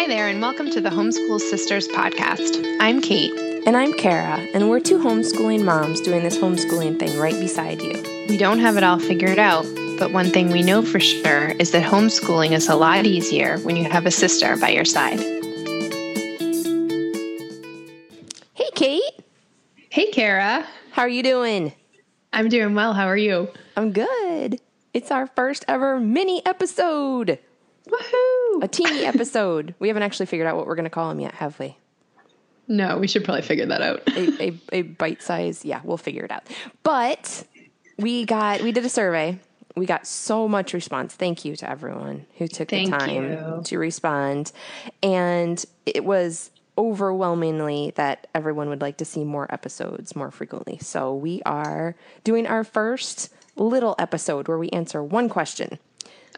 Hi there, and welcome to the Homeschool Sisters podcast. I'm Cait. And I'm Kara, and we're two homeschooling moms doing this homeschooling thing right beside you. We don't have it all figured out, but one thing we know for sure is that homeschooling is a lot easier when you have a sister by your side. Hey, Cait. Hey, Kara. How are you doing? I'm doing well. How are you? I'm good. It's our first ever mini episode. Woohoo! A teeny episode. We haven't actually figured out what we're going to call them yet, have we? No, we should probably figure that out. a, a, a bite size. Yeah, we'll figure it out. But we got, we did a survey. We got so much response. Thank you to everyone who took Thank the time you. to respond. And it was overwhelmingly that everyone would like to see more episodes more frequently. So we are doing our first little episode where we answer one question.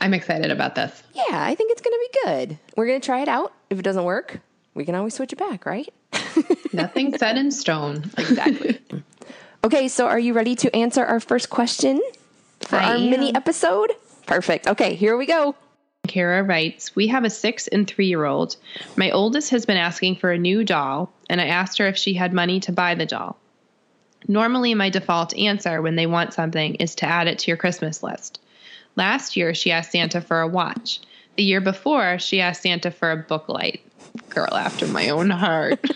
I'm excited about this. Yeah, I think it's going to be good. We're going to try it out. If it doesn't work, we can always switch it back, right? Nothing set in stone. Exactly. okay, so are you ready to answer our first question for I our am. mini episode? Perfect. Okay, here we go. Kara writes, We have a six and three year old. My oldest has been asking for a new doll, and I asked her if she had money to buy the doll. Normally, my default answer when they want something is to add it to your Christmas list. Last year, she asked Santa for a watch. The year before, she asked Santa for a book light. Girl after my own heart.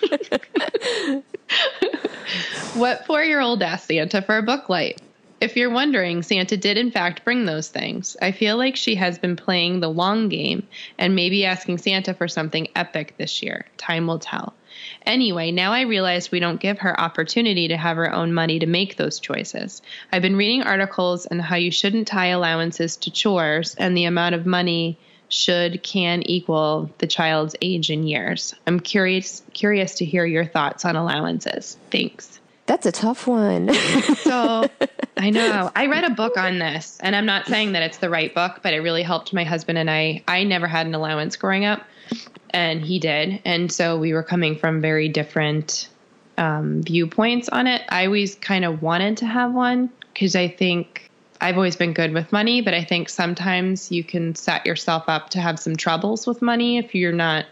what four year old asked Santa for a book light? If you're wondering, Santa did in fact bring those things. I feel like she has been playing the long game and maybe asking Santa for something epic this year. Time will tell. Anyway, now I realize we don't give her opportunity to have her own money to make those choices. I've been reading articles on how you shouldn't tie allowances to chores and the amount of money should can equal the child's age in years. I'm curious curious to hear your thoughts on allowances. Thanks. That's a tough one. So I know. I read a book on this, and I'm not saying that it's the right book, but it really helped my husband and I. I never had an allowance growing up, and he did. And so we were coming from very different um, viewpoints on it. I always kind of wanted to have one because I think I've always been good with money, but I think sometimes you can set yourself up to have some troubles with money if you're not.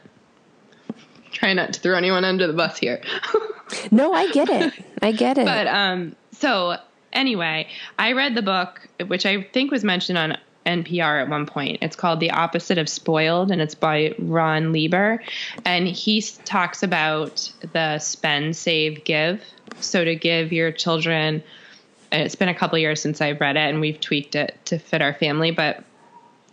Try not to throw anyone under the bus here. no, I get it. I get it. But um, so anyway, I read the book, which I think was mentioned on NPR at one point. It's called The Opposite of Spoiled, and it's by Ron Lieber. And he talks about the spend, save, give. So to give your children, and it's been a couple years since I've read it, and we've tweaked it to fit our family, but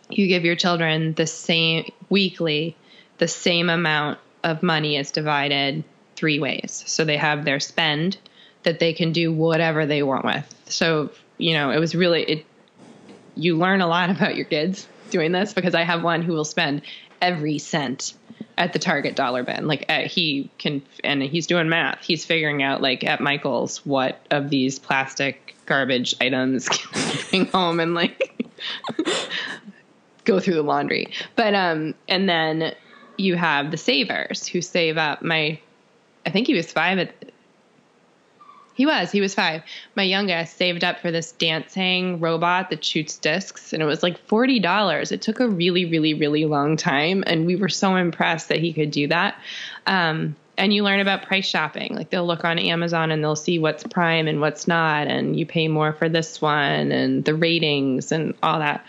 you give your children the same weekly, the same amount of money is divided three ways. So they have their spend that they can do whatever they want with. So, you know, it was really it you learn a lot about your kids doing this because I have one who will spend every cent at the Target dollar bin. Like uh, he can, and he's doing math. He's figuring out like at Michael's what of these plastic garbage items can bring home and like go through the laundry. But um, and then you have the savers who save up. My, I think he was five at. He was. He was five. My youngest saved up for this dancing robot that shoots discs, and it was like forty dollars. It took a really, really, really long time, and we were so impressed that he could do that. Um, and you learn about price shopping. Like they'll look on Amazon and they'll see what's prime and what's not, and you pay more for this one, and the ratings and all that.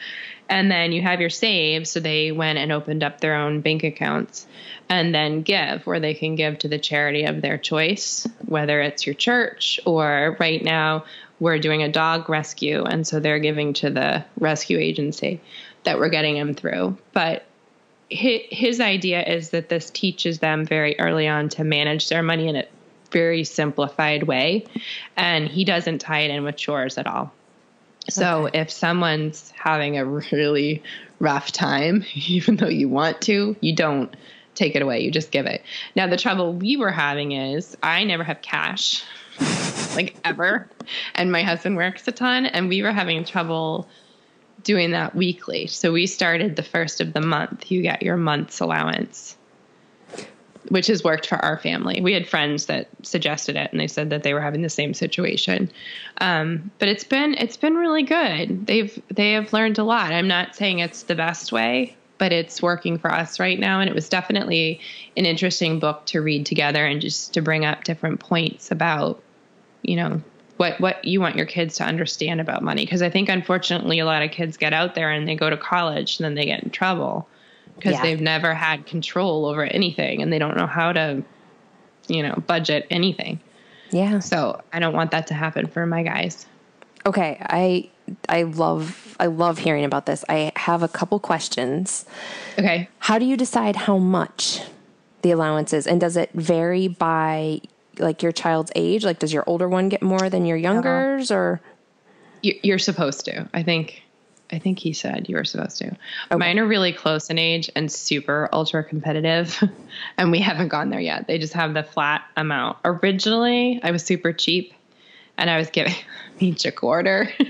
And then you have your save, so they went and opened up their own bank accounts, and then give, where they can give to the charity of their choice, whether it's your church or right now we're doing a dog rescue, and so they're giving to the rescue agency that we're getting them through. But his idea is that this teaches them very early on to manage their money in a very simplified way, and he doesn't tie it in with chores at all. So if someone's having a really rough time, even though you want to, you don't take it away. You just give it. Now the trouble we were having is I never have cash, like ever, and my husband works a ton, and we were having trouble doing that weekly. So we started the first of the month. You get your month's allowance, which has worked for our family. We had friends that suggested it, and they said that they were having the same situation. Um, but it's been it's been really good. They've they have learned a lot. I'm not saying it's the best way, but it's working for us right now. And it was definitely an interesting book to read together and just to bring up different points about, you know, what what you want your kids to understand about money because I think unfortunately a lot of kids get out there and they go to college and then they get in trouble because Yeah. they've never had control over anything and they don't know how to you know budget anything. Yeah. So I don't want that to happen for my guys. Okay, I I love I love hearing about this. I have a couple questions. Okay. How do you decide how much the allowance is and does it vary by like your child's age? Like does your older one get more than your uh-huh. younger's or You're supposed to. I think. I think he said you were supposed to. Mine are really close in age and super ultra competitive, and we haven't gone there yet. They just have the flat amount. Originally, I was super cheap, and I was giving each a quarter.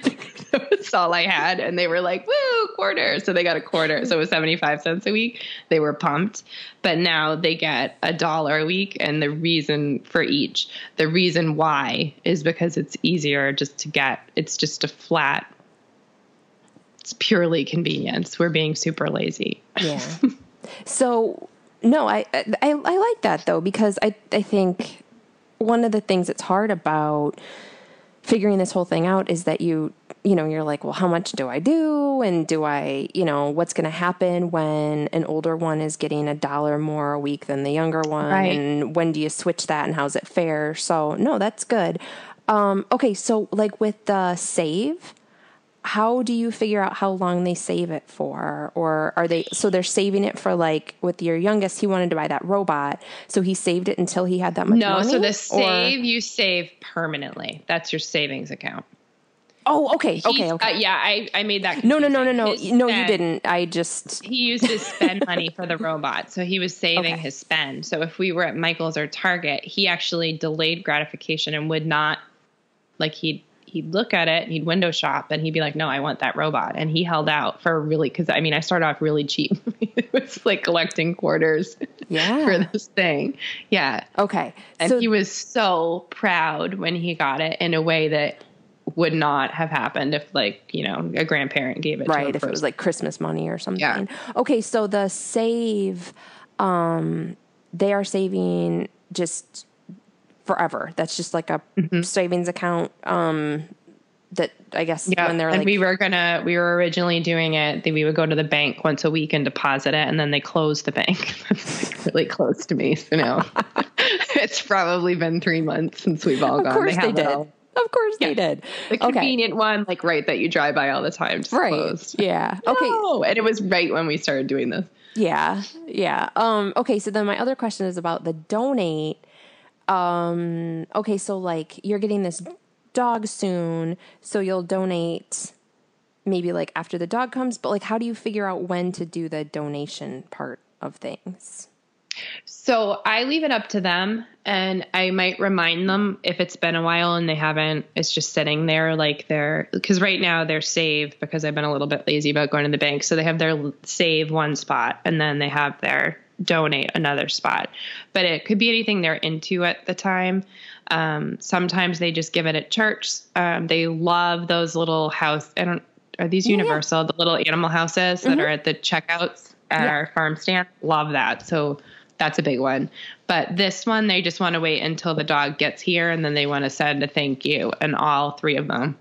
That's all I had, and they were like, "Woo, quarter!" So they got a quarter. So it was seventy-five cents a week. They were pumped, but now they get a dollar a week, and the reason for each, the reason why, is because it's easier just to get. It's just a flat it's purely convenience. We're being super lazy. Yeah. so no, I, I I like that though because I I think one of the things that's hard about figuring this whole thing out is that you you know you're like well how much do I do and do I you know what's going to happen when an older one is getting a dollar more a week than the younger one Right. and when do you switch that and how's it fair so no that's good um okay so like with the save how do you figure out how long they save it for or are they so they're saving it for like with your youngest he wanted to buy that robot so he saved it until he had that much No, money so the Or- save you save permanently. That's your savings account. oh okay okay He's- okay uh, yeah, I, I made that. no no no no no His no you didn't i just He used to spend money for the robot, so he was saving Okay. his spend. So if we were at Michael's or Target, he actually delayed gratification and would not like he'd he'd look at it, and he'd window shop, and he'd be like, "No, I want that robot." And he held out for really because I mean I started off really cheap. it was like collecting quarters Yeah. for this thing. Yeah, okay and so he was so proud when he got it in a way that would not have happened if like you know a grandparent gave it to right him if it was like christmas money or something Yeah. okay so the save um they are saving just forever. That's just like a savings account um that i guess Mm-hmm. yeah when they're and like we were gonna we were originally doing it that we would go to the bank once a week and deposit it and then they closed the bank. That's really close to me so now it's probably been three months since we've all of gone. course they, it did. of course Yeah. they did. The okay. convenient one like right that you drive by all the time just right. closed. Yeah. Okay. No, and it was right when we started doing this. Yeah, yeah. Um, okay, so then my other question is about the donate. Um, okay, so like you're getting this dog soon, so you'll donate maybe like after the dog comes, but like how do you figure out when to do the donation part of things? So I leave it up to them and I might remind them if it's been a while and they haven't, it's just sitting there like they're, because right now they're saved because I've been a little bit lazy about going to the bank. So they have their save one spot and then they have their donate another spot. But it could be anything they're into at the time. Um, sometimes they just give it at church. Um, they love those little house, I don't, are these universal, the little animal houses that are at the checkouts at Yeah. our farm stand? Love that. So that's a big one. But this one, they just want to wait until the dog gets here and then they want to send a thank you. And all three of them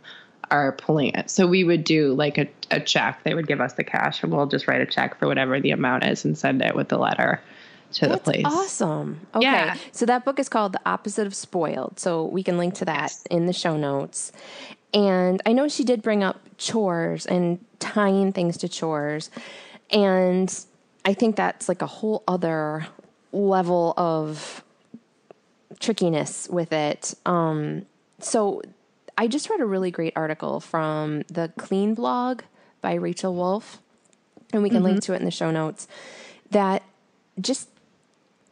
are pulling it. So we would do like a, a check. They would give us the cash and we'll just write a check for whatever the amount is and send it with the letter to That's the place. awesome. Okay. Yeah. So that book is called The Opposite of Spoiled. So we can link to that in the show notes. And I know she did bring up chores and tying things to chores. And I think that's like a whole other level of trickiness with it. Um, so I just read a really great article from the Clean blog by Rachel Wolf, and we can link mm-hmm. to it in the show notes. That just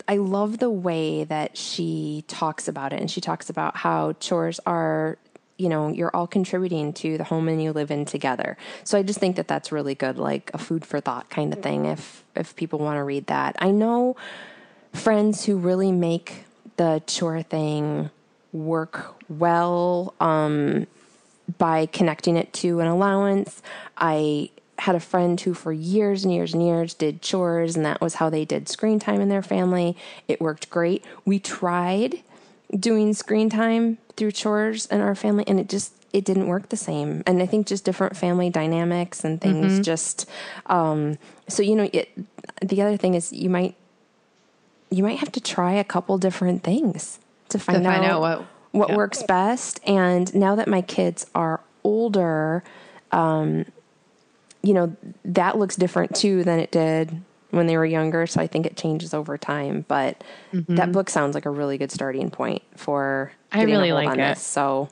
I love the way that she talks about it, and she talks about how chores are, you know, you're all contributing to the home and you live in together. So I just think that that's really good, like a food for thought kind of thing. If if people want to read that, I know friends who really make the chore thing work well um, by connecting it to an allowance. I had a friend who, for years and years and years, did chores, and that was how they did screen time in their family. It worked great. We tried doing screen time through chores in our family, and it just it didn't work the same. And I think just different family dynamics and things mm-hmm. just. Um, so you know, it, the other thing is you might you might have to try a couple different things to find, to find out, out, what what yeah. works best. And now that my kids are older, um, you know, that looks different too than it did when they were younger. So I think it changes over time. But mm-hmm. that book sounds like a really good starting point for. I really like it. This. So.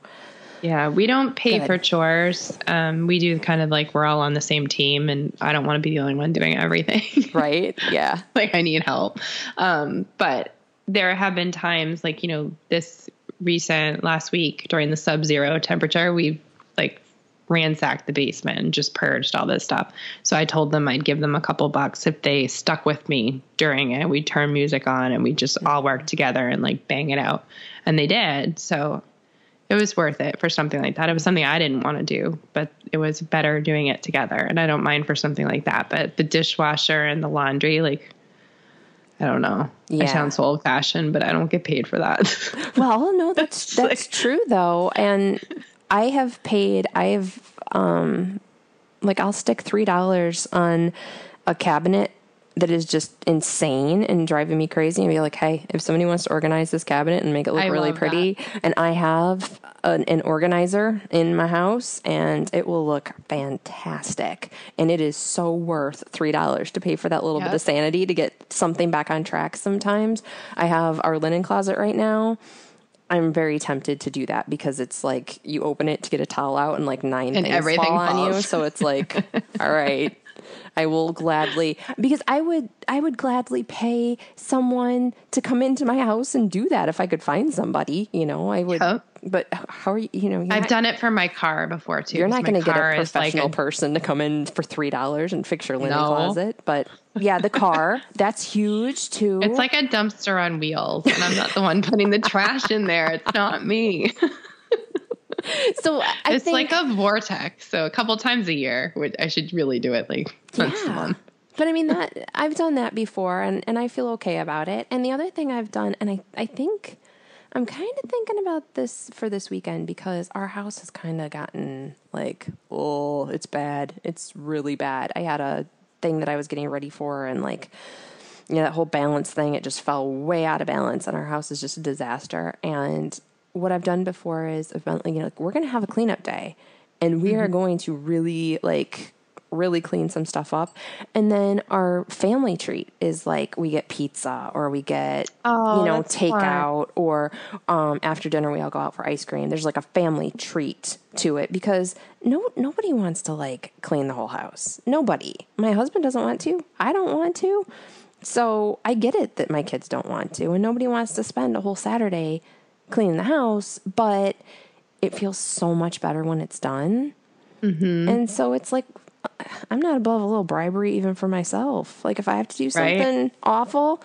Yeah, we don't pay for chores. Um, we do kind of like we're all on the same team, and I don't want to be the only one doing everything. right? Yeah. like I need help. Um, but there have been times, like you know, this recent last week during the sub-zero temperature, we like ransacked the basement and just purged all this stuff. So I told them I'd give them a couple bucks if they stuck with me during it. We'd turn music on and we'd just mm-hmm. all work together and like bang it out. And they did. So it was worth it for something like that. It was something I didn't want to do, but it was better doing it together. And I don't mind for something like that. But the dishwasher and the laundry, like, I don't know. Yeah. I sound so old fashioned, but I don't get paid for that. well, no, that's that's like, true though. And I have paid. I have um, like I'll stick three dollars on a cabinet that is just insane and driving me crazy and be like, hey, if somebody wants to organize this cabinet and make it look I really pretty, that. and I have an, an, organizer in my house and it will look fantastic. And it is so worth $3 to pay for that little yep. bit of sanity to get something back on track sometimes. I have our linen closet right now I'm very tempted to do that because it's like you open it to get a towel out and like nine and things fall falls. on you. So it's like, all right, I will gladly because I would I would gladly pay someone to come into my house and do that if I could find somebody. You know, I would. Yep. But how are you? You know, I've not, done it for my car before too. You're not going to get a professional like a, person to come in for three dollars and fix your linen no. closet, but yeah, the car that's huge too. It's like a dumpster on wheels, and I'm not the one putting the trash in there. It's not me. so I it's think, like a vortex. So a couple times a year, which I should really do it like once yeah. a month. But I mean that I've done that before, and and I feel okay about it. And the other thing I've done, and I I think I'm kind of thinking about this for this weekend because our house has kind of gotten like, oh, it's bad. It's really bad. I had a thing that I was getting ready for, and like, you know, that whole balance thing, it just fell way out of balance, and our house is just a disaster. And what I've done before is I've been, you know, like, we're going to have a cleanup day, and we mm-hmm. are going to really like really clean some stuff up. And then our family treat is like we get pizza or we get oh, you know takeout or um, after dinner we all go out for ice cream. There's like a family treat to it because no nobody wants to like clean the whole house. Nobody. My husband doesn't want to. I don't want to. So I get it that my kids don't want to and nobody wants to spend a whole Saturday cleaning the house, but it feels so much better when it's done. Mm-hmm. And so it's like I'm not above a little bribery even for myself. Like if I have to do something right? awful,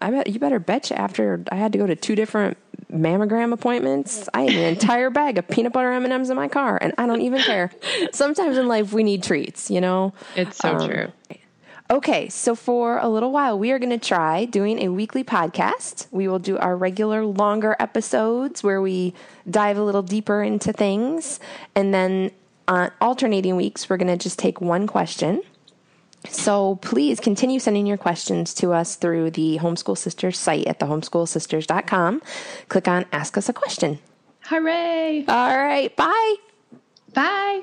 I bet you better bet you after I had to go to two different mammogram appointments, I had an entire bag of peanut butter M and M's in my car, and I don't even care. Sometimes in life we need treats, you know. It's so um, true. Okay, so for a little while, we are going to try doing a weekly podcast. We will do our regular longer episodes where we dive a little deeper into things. And then on alternating weeks, we're going to just take one question. So please continue sending your questions to us through the Homeschool Sisters site at thehomeschoolsisters.com. Click on Ask Us a Question. Hooray! All right, bye. Bye.